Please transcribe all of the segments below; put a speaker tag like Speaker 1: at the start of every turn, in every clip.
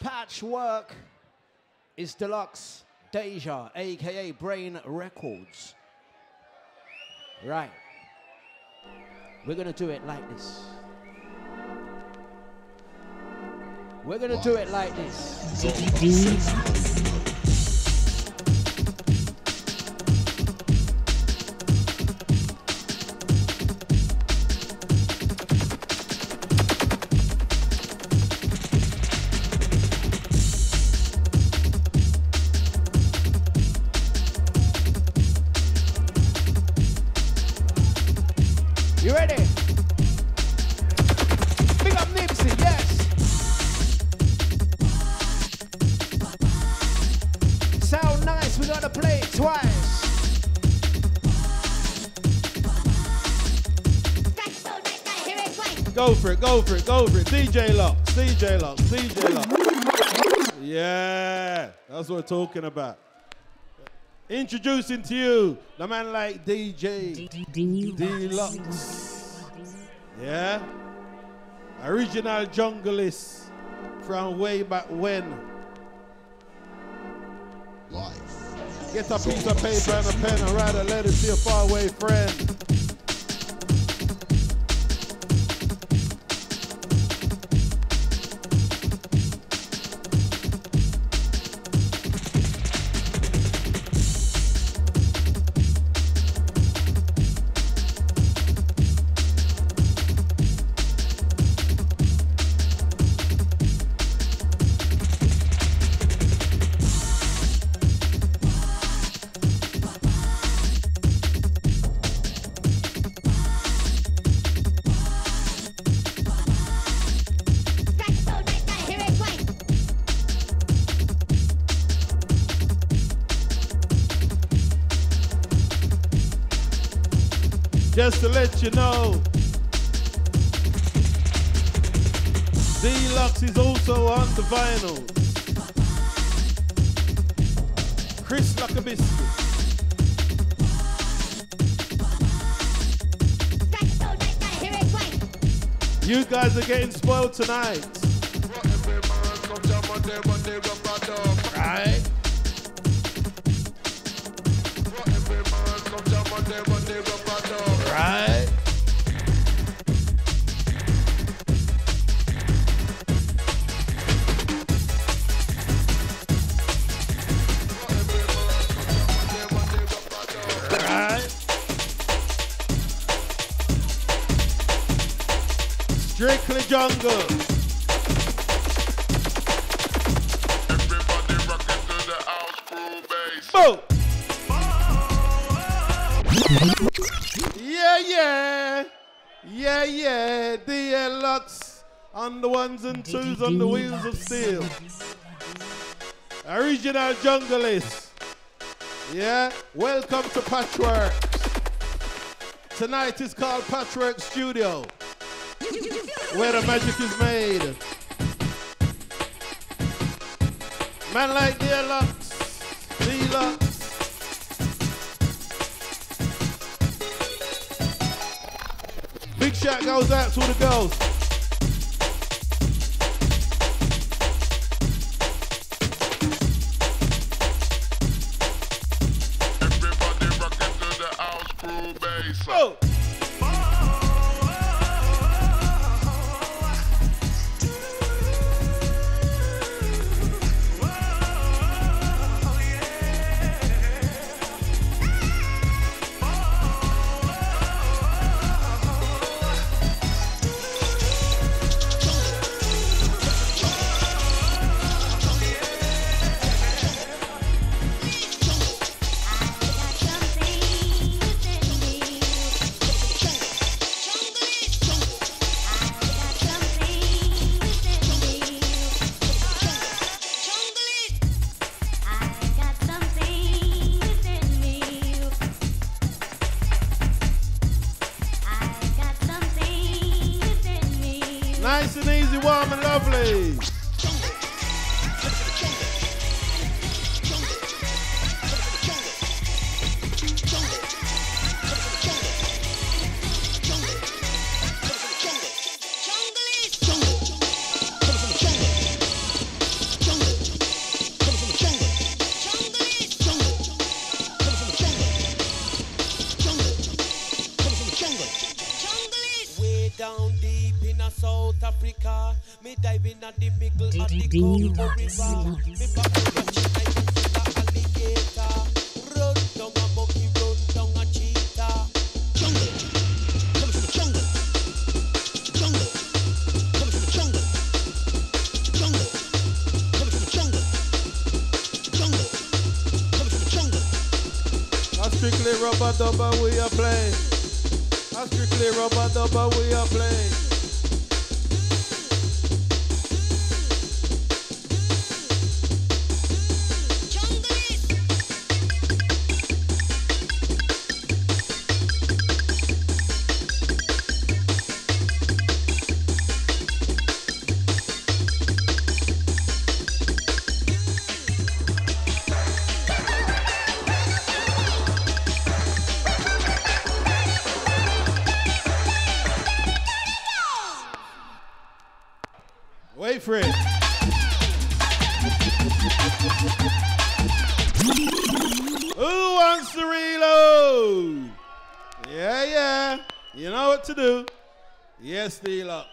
Speaker 1: Patchwork is Dlux Deja, aka Brain Records. Right. We're gonna do it like this. We're gonna do it like this.
Speaker 2: Go for it, go for it, go for it. DJ Locks, DJ Locks, DJ Locks. Yeah, that's what we're talking about. Introducing to you the man like DJ Dlux. Yeah? Original junglist from way back when. Life. Get a piece of paper and a pen and write a letter to your faraway friend. Just to let you know, Dlux is also on the vinyl. Chris like. You guys are getting spoiled tonight. Right? Right? Right? Strictly jungle. On the wheels of steel. Original junglist. Yeah. Welcome to Patchwork. Tonight is called Patchwork Studio. Where the magic is made. Man like Dlux. Dlux. Big shout goes out to the girls. Strictly rubber dubber, we are playing. I strictly rubber dubber, we are playing.
Speaker 3: university la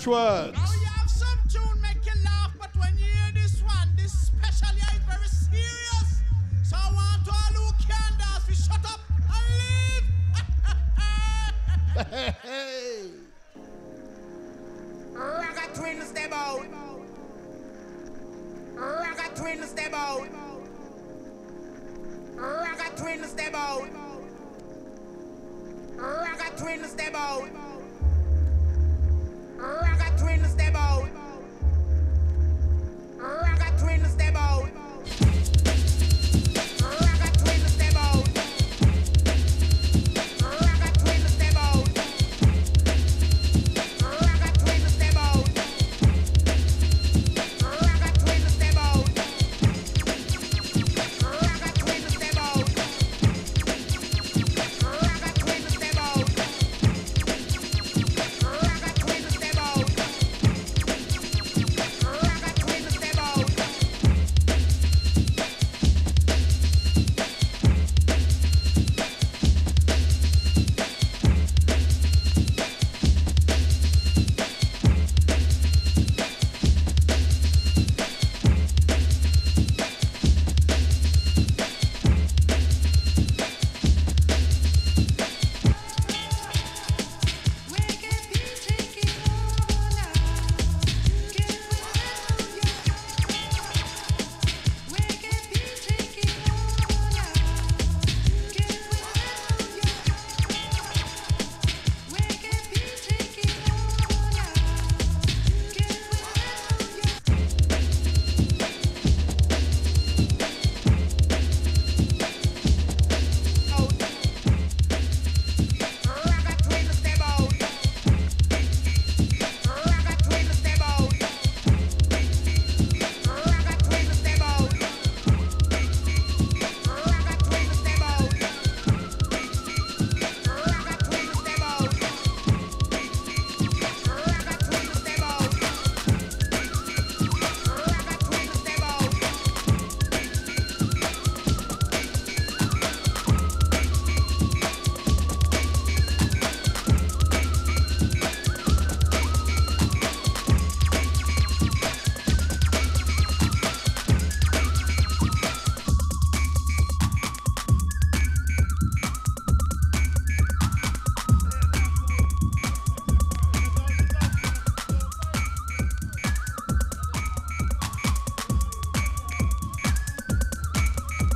Speaker 3: church word.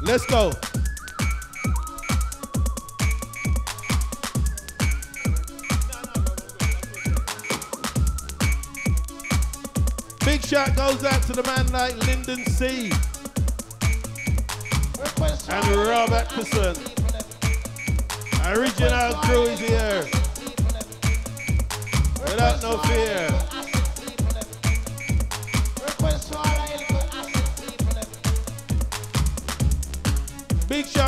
Speaker 2: Let's go. Big shout goes out to the man like Linden C. And Rob Acteson. Original crew is here. Without no fear.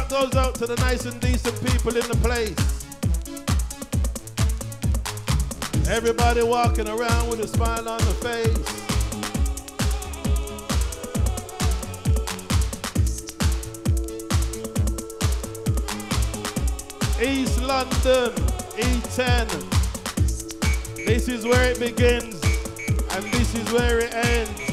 Speaker 2: Shout goes out to the nice and decent people in the place. Everybody walking around with a smile on the face. East London, E10. This is where it begins and this is where it ends.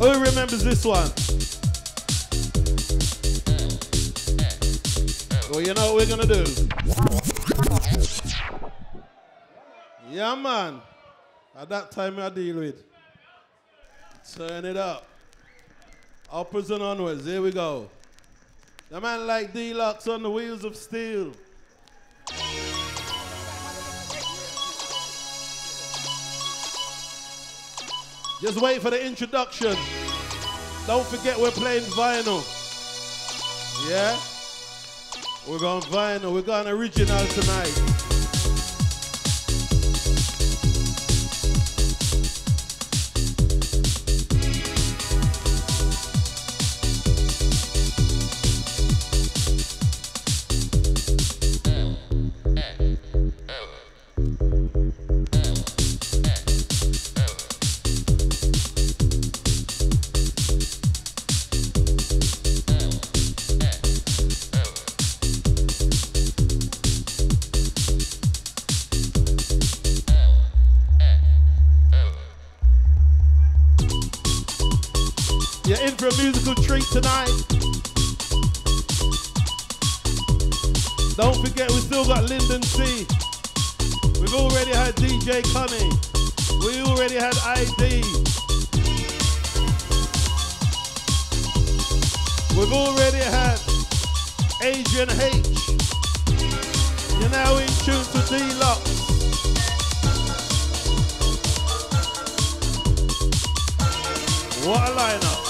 Speaker 2: Who remembers this one? Well, you know what we're gonna do. Yeah, man. At that time I deal with. Turn it up. Uppers and onwards. Here we go. The man like Dlux on the wheels of steel. Just wait for the introduction. Don't forget we're playing vinyl. Yeah? We're going vinyl. We're going original tonight. Connie. We already had ID. We've already had Adrian H. You're now in tune to Dlux. What a lineup.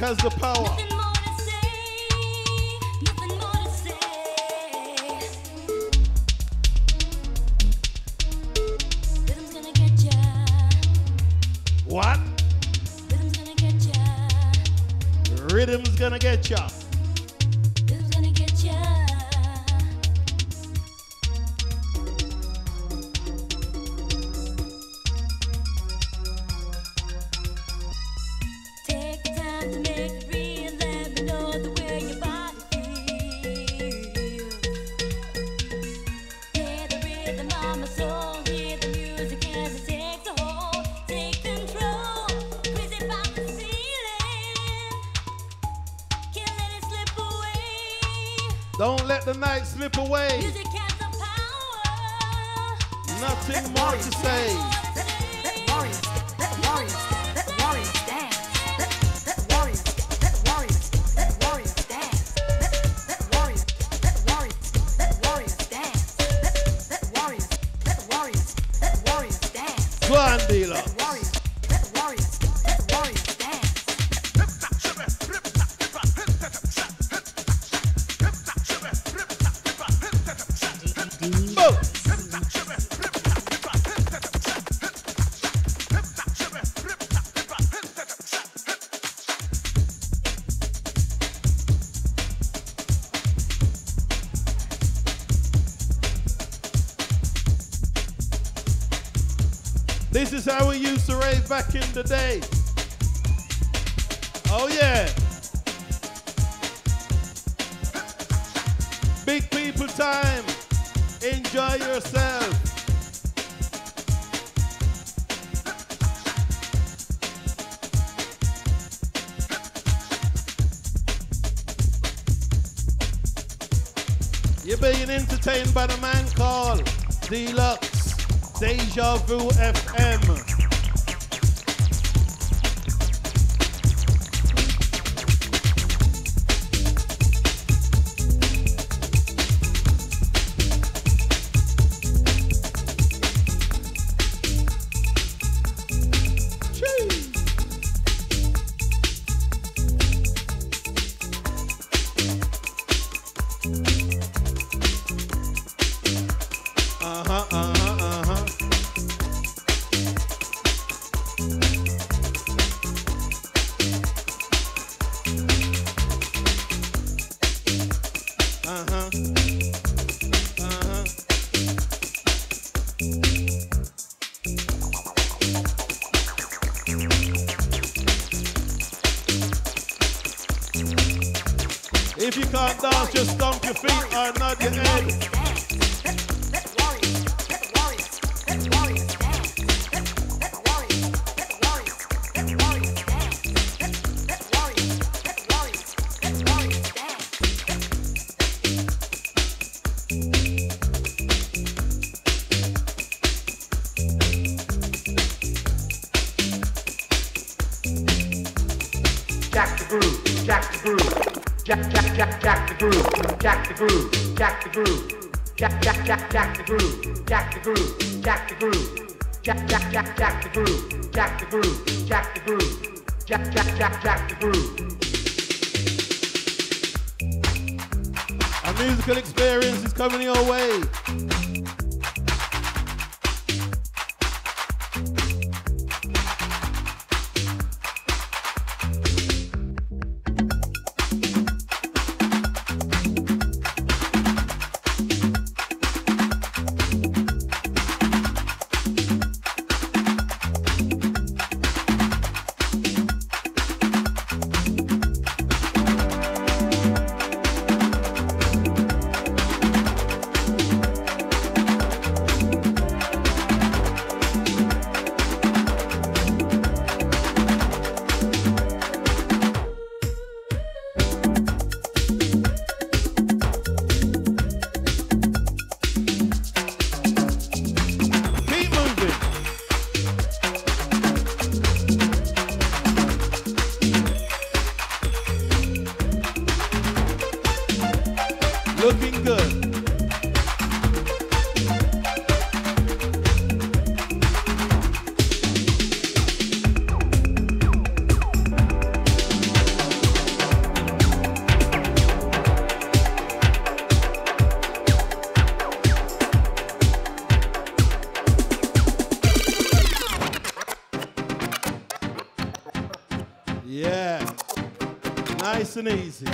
Speaker 4: has the power.
Speaker 2: back in the day. Oh yeah. Big people time. Enjoy yourself. You're being entertained by the man called Dlux Deja Vu F. out your head.
Speaker 5: Jack the groove, jack the groove, jack, jack, jack, jack the groove, jack the groove jack the groove, jack jack jack jack the groove, jack the groove, jack the groove, jack jack jack jack the groove, jack the groove, jack the groove, jack jack jack jack the groove.
Speaker 2: A musical experience is coming your way. And easy.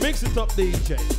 Speaker 2: Mix it up, DJ.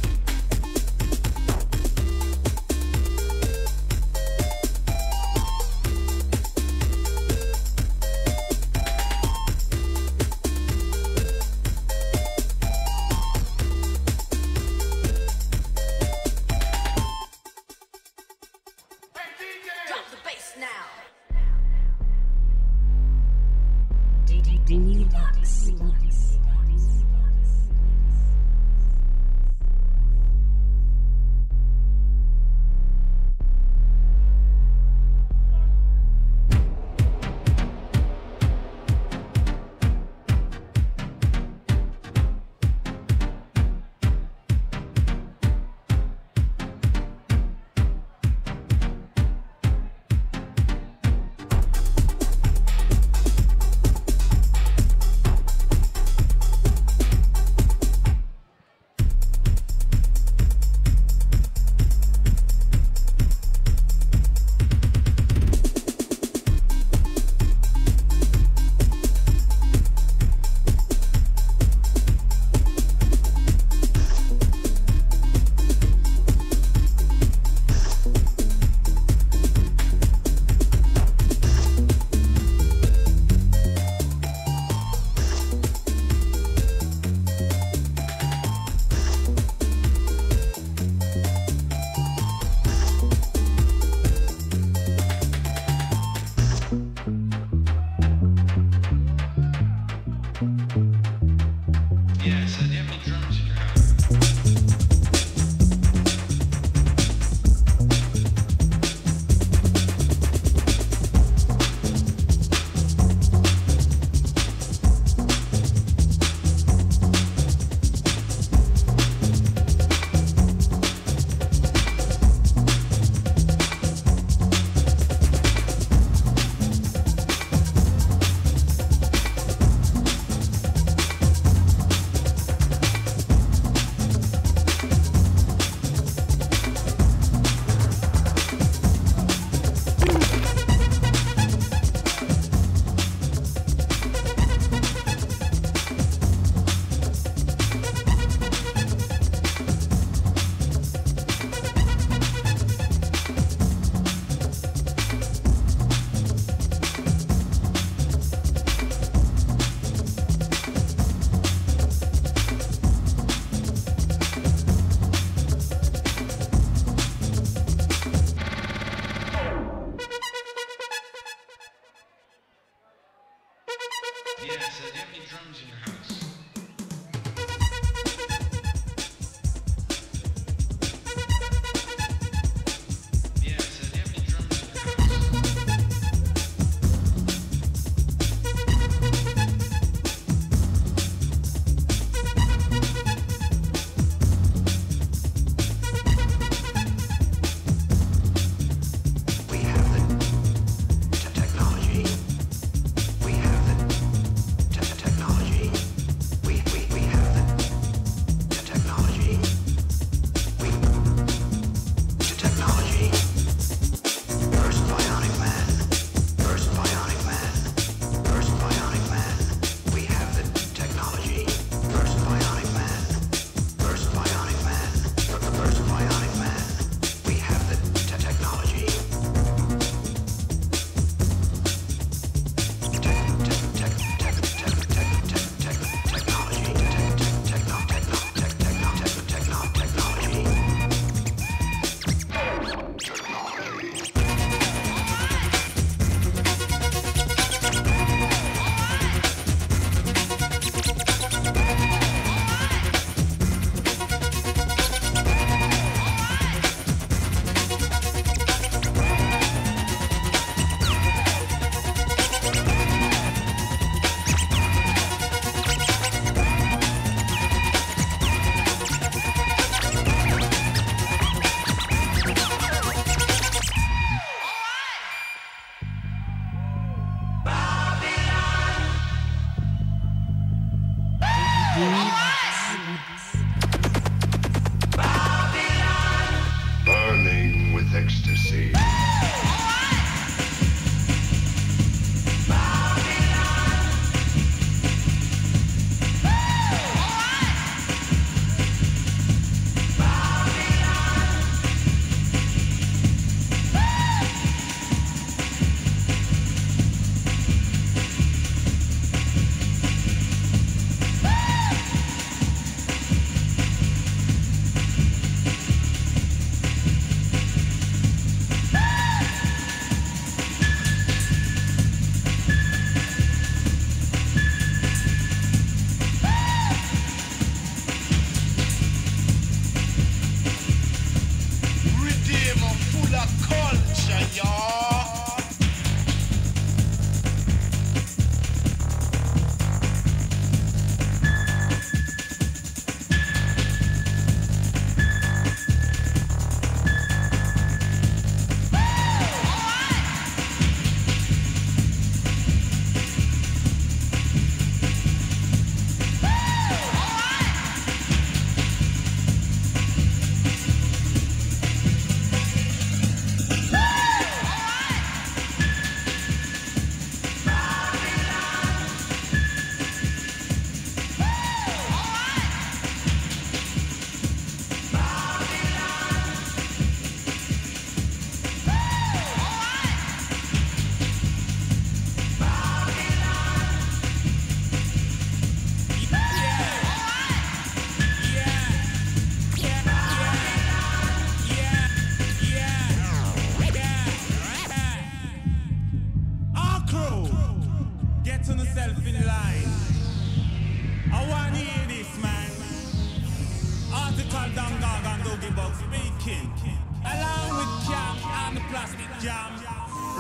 Speaker 6: Plastic Jam.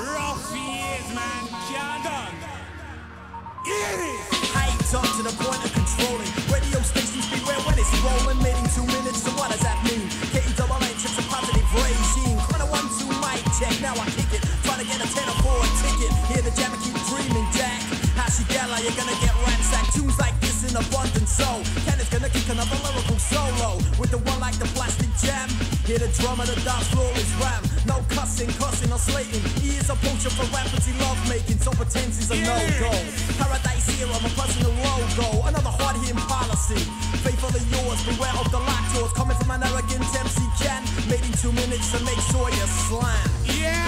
Speaker 6: Rough years, man. Can't done. It is.
Speaker 7: Hyped up to the point of controlling. Radio stations beware when it's rolling. In two minutes, so what does that mean? K double H, it's a positive regime. Kinda one, two, mic check, now I kick it. Trying to get a tenner for a ticket. Hear the jam and keep dreaming, Jack. How she Hashigala, you're gonna get ransacked. Tunes like this in abundance, so Kenneth's gonna kick another lyrical solo. With the one like the plastic jam. Hear the drum and the dance floor is ram. No cussing, cussing or slating. He is a poacher for rampantly love making, so pretense is a no-go. Paradise here, I'm a personal logo. Another hard-hitting policy. Faithfully yours, beware of the lactose. Coming from an arrogant MC can. Made in two minutes, so make sure you slam.
Speaker 6: Yeah.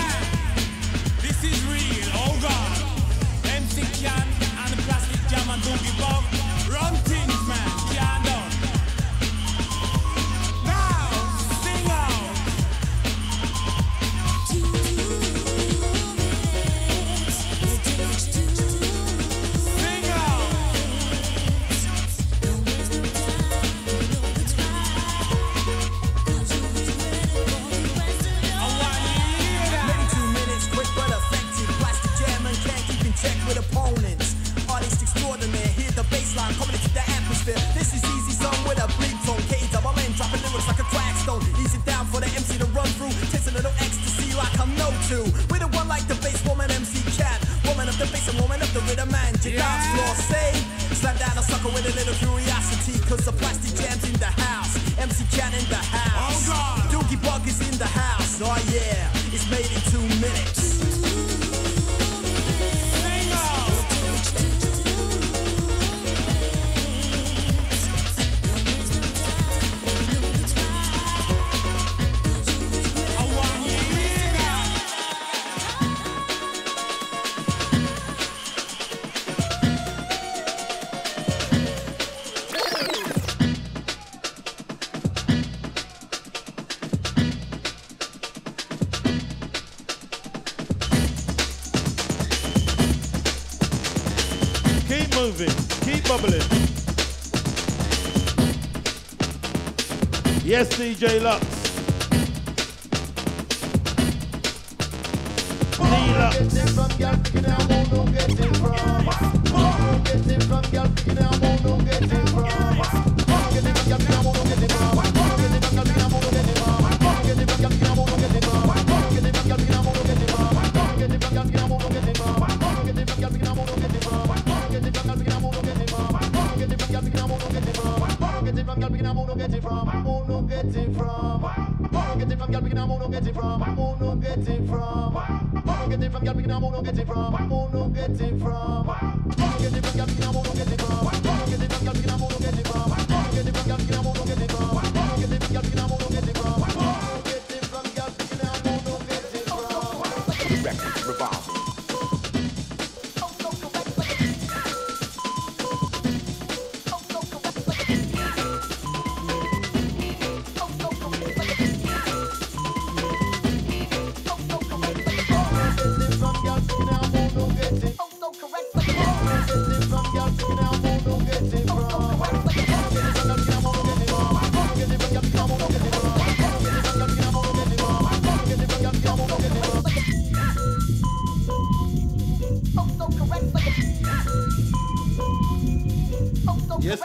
Speaker 6: This is real. Oh God. MC Can and the Plastic Jam and Doogie Bug.
Speaker 2: DJ Lux. Dlux. Yes,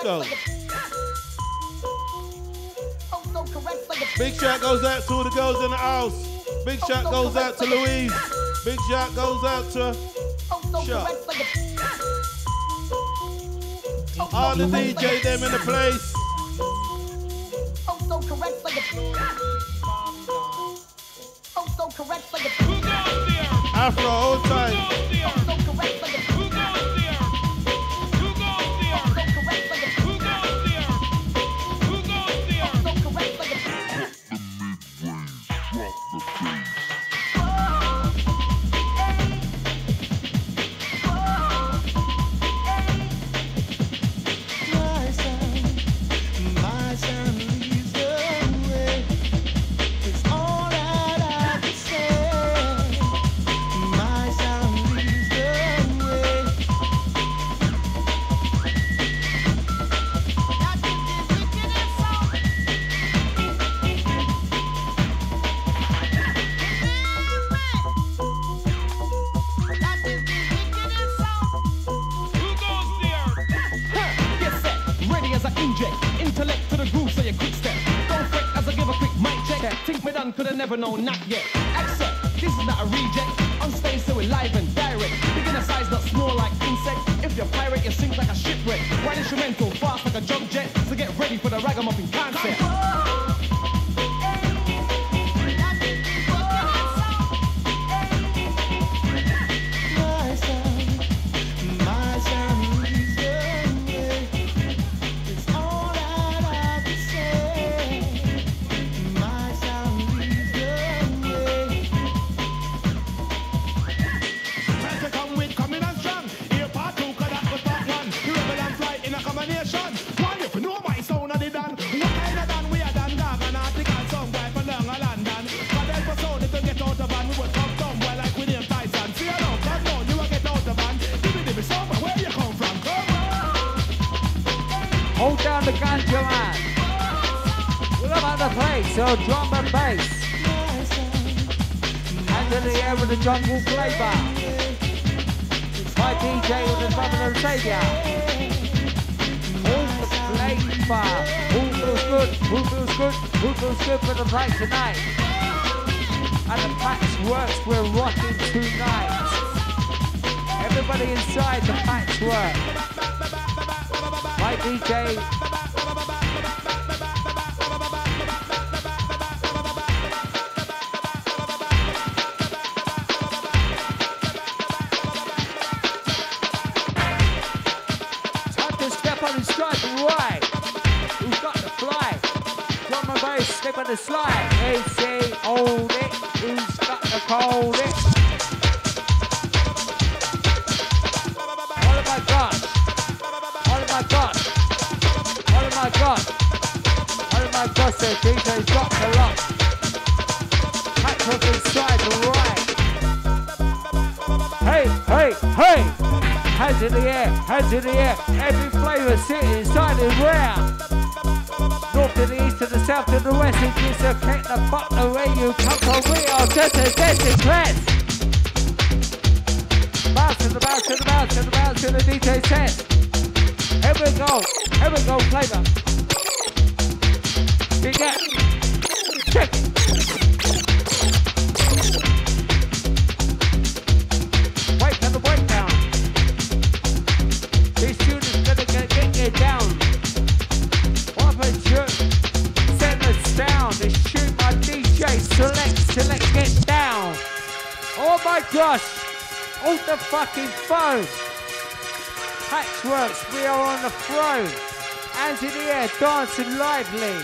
Speaker 2: go. Big shot goes out to the girls in the house. Big shot goes out to Louise. Big shot goes out to Shot. all the DJ them in the place. Afro old time.
Speaker 8: Place, drum and bass. Hands in the air with the jungle flavor. My DJ with the drum and savior. All the flavor. Who feels good? Who feels good? Who feels good for the night tonight? And the patch works, we're rocking tonight. Everybody inside the patch work. My DJ hands in the air. Every flavour sitting and round. North to the east to the south to the west. It gives a kick the fuck the way you come from. We are just a dancing class. Bounce to the bounce to the bounce to the bounce to the DJ set. Here we go, here we go, flavour. Big. Check it. My gosh. Off the fucking phone. Patchworks, we are on the throne. Hands in the air, dancing lively.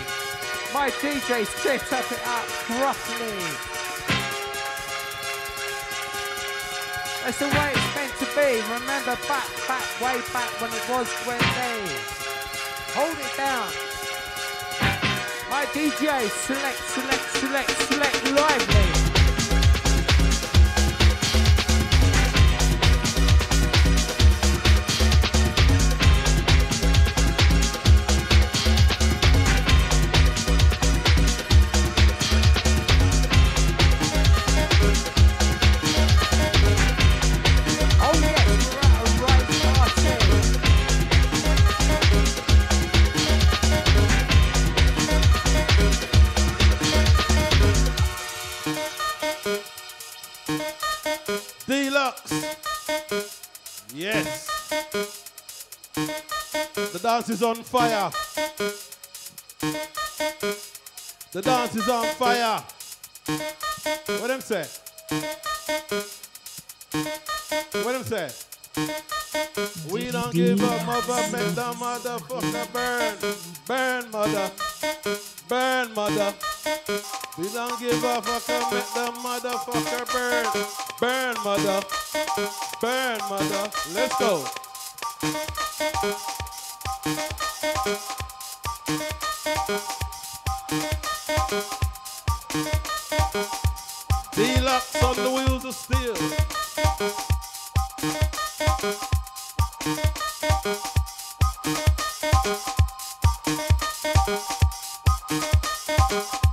Speaker 8: My DJ set up it up properly. That's the way it's meant to be. Remember back, back, way back when it was when they hold it down. My DJ select, select, select, select lively. Dlux. Yes.
Speaker 2: The dance is on fire. The dance is on fire. What them say? What them say? We don't give up, mother, make the motherfucker burn. Burn, mother. Burn, mother. We don't give a fuck and make the motherfucker burn. Burn, mother. Burn, mother. Let's go. Dlux on the wheels of steel.
Speaker 9: Thank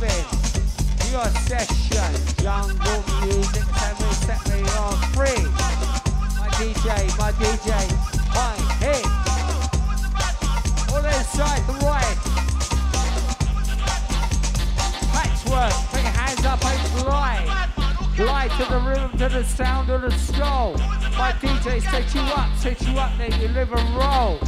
Speaker 9: Marvin, your session, jungle music, time we set me on free. My DJ, my DJ, my head. All inside the right. Patchwork, put your hands up and glide. Glide to the rhythm, to the sound of the skull. My DJ set you up, set you up, then you live and roll.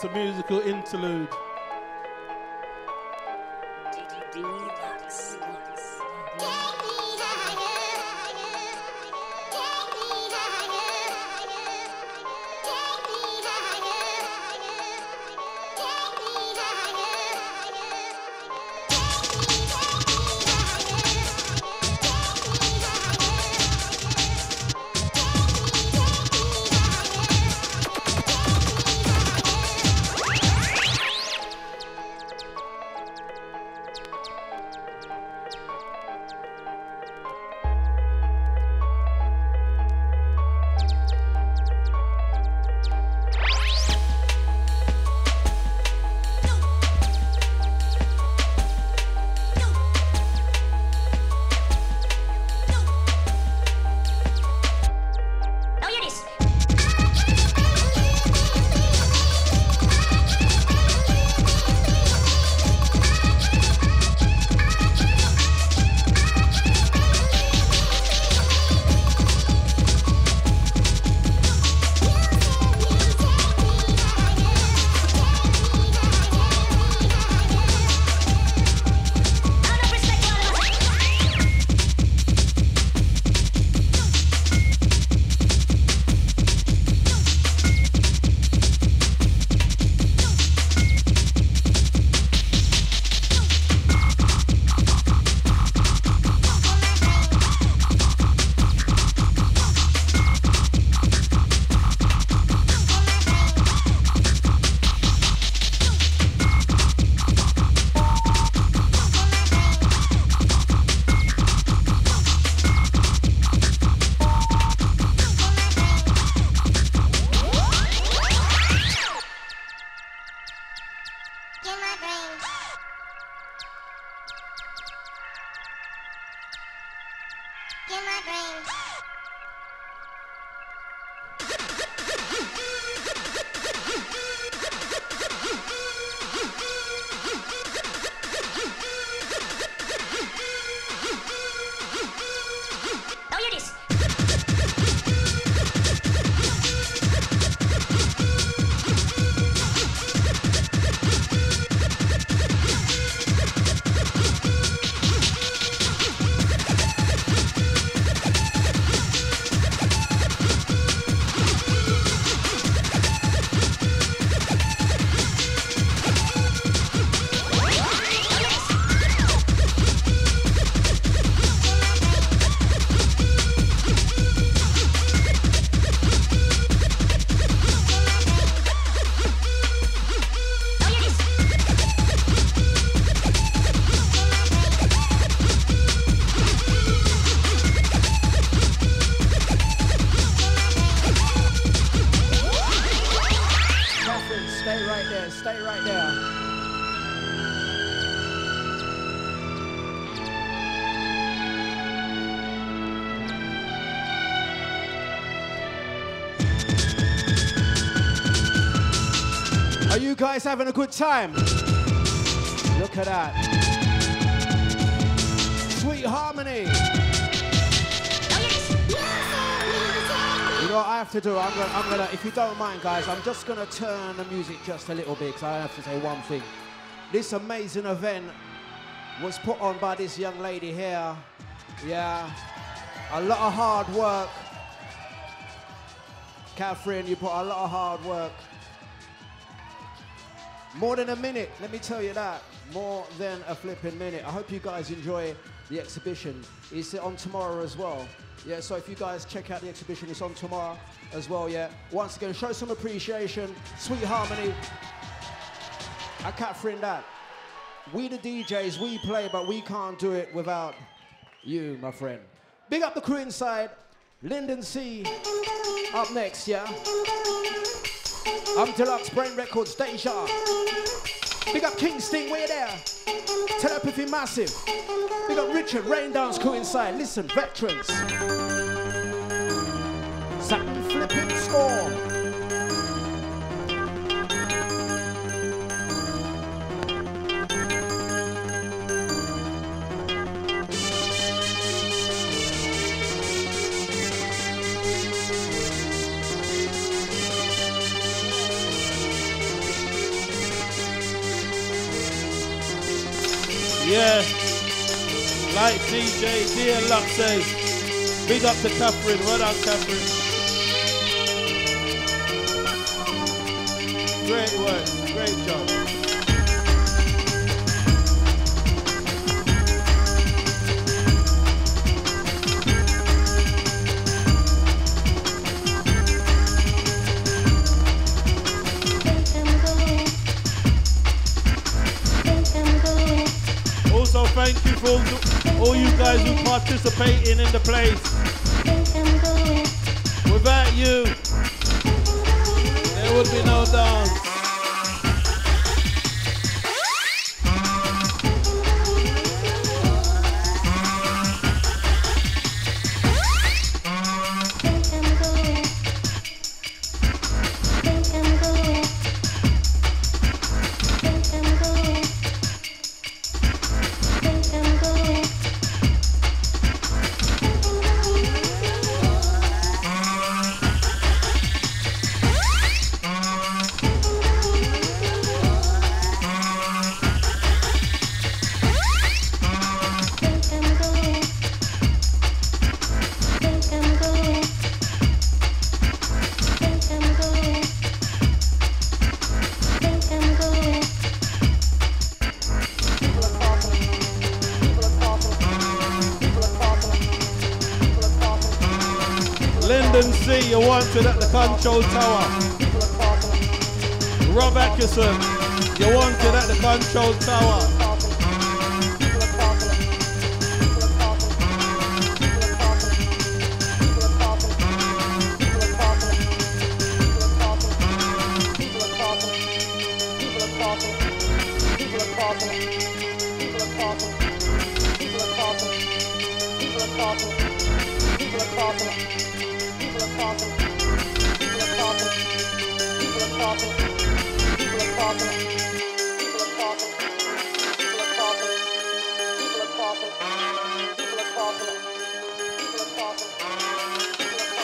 Speaker 10: Just a musical
Speaker 11: interlude.
Speaker 1: Guys having a good time? Look at that. Sweet harmony. You know what I have to do? I'm gonna, I'm gonna, if you don't mind, guys, I'm just gonna turn the music just a little bit because I have to say one thing. This amazing event was put on by this young lady here. Yeah, a lot of hard work. Catherine, you put a lot of hard work. More than a minute, let me tell you that. More than a flipping minute. I hope you guys enjoy the exhibition. It's on tomorrow as well. Yeah, so if you guys check out the exhibition, it's on tomorrow as well, yeah. Once again, show some appreciation, sweet harmony. I Catherine that. We the DJs, we play, but we can't do it without you, my friend. Big up the crew inside. Linden C. Up next, yeah. I'm Dlux Brain Records, Deja. Big up King Sting, way there. Telepathy Massive. Big up Richard, Rain Dance crew inside. Listen, veterans. Flipping Storm.
Speaker 2: Yeah. Like DJ Dlux says, big up to Catherine. Well done, Catherine. Great work. Great job. Participating in the place. Control tower. Rob Acteson, you're wanted at the control tower.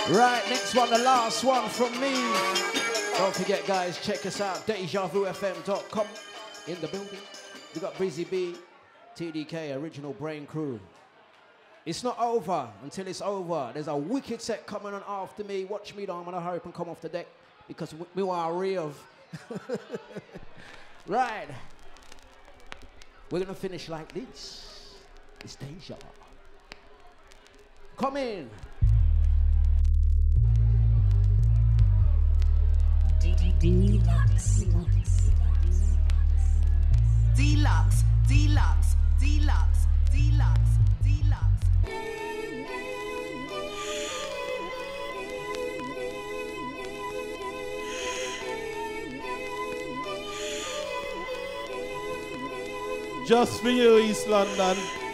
Speaker 1: Right, next one, the last one from me. Don't forget, guys, check us out, DejaVuFM.com. In the building, we've got Breezy B, TDK, Original Brain Crew. It's not over until it's over. There's a wicked set coming on after me. Watch me, though. I'm gonna hurry up and come off the deck because we, we are real. right. We're gonna finish like this. It's Deja. Come in.
Speaker 12: Dlux. Dlux. Dlux. Dlux. Dlux. Dlux.
Speaker 2: Just for you, East London.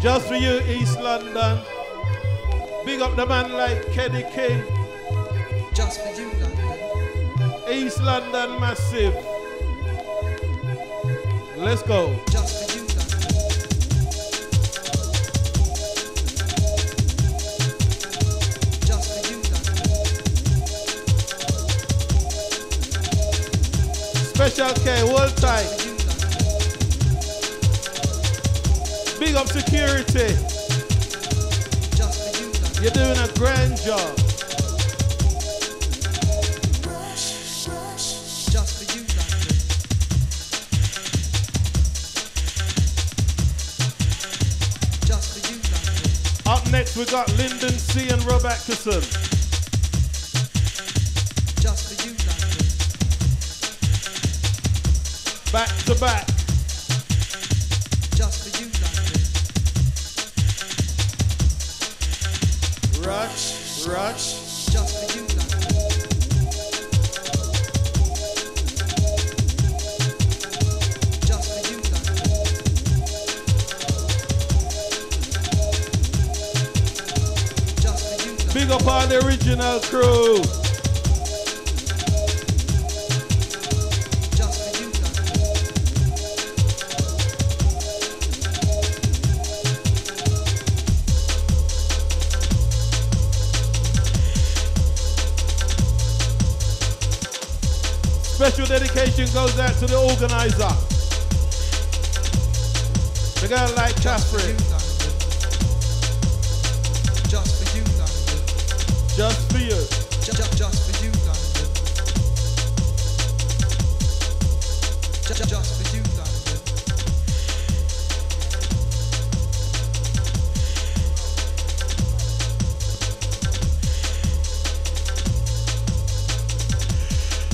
Speaker 13: Just for you,
Speaker 2: East London. Big up the man like Kenny King.
Speaker 13: Just for you, London.
Speaker 2: East London massive. Let's go.
Speaker 13: Just for you, Just for you,
Speaker 2: Special K, hold tight. Up security. You're doing a grand job.
Speaker 13: Just for you. Just for you.
Speaker 2: Up next, we got Linden C and Rob Acteson.
Speaker 13: Just for you.
Speaker 2: Back to back.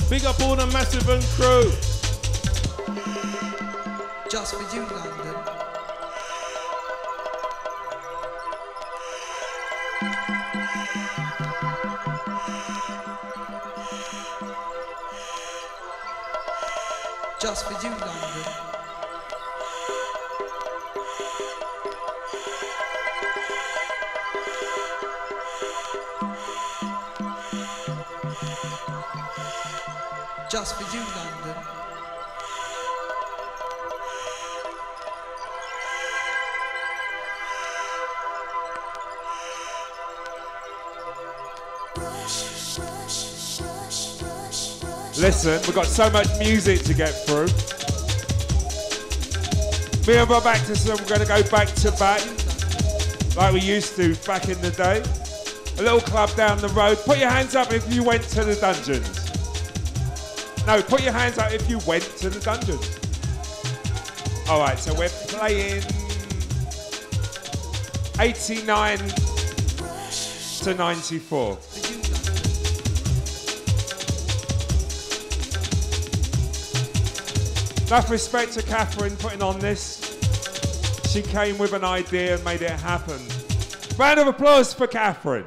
Speaker 2: Big up all the massive and crew.
Speaker 13: Just for you, London.
Speaker 14: Listen, we've got so much music to get through. Me and Rob Acteson, we're going to go back to back like we used to back in the day. A little club down the road. Put your hands up if you went to the dungeons. No, put your hands up if you went to the dungeons. All right, so we're playing 89 to 94. Enough respect to Catherine putting on this. She came with an idea and made it happen. Round of applause for Catherine.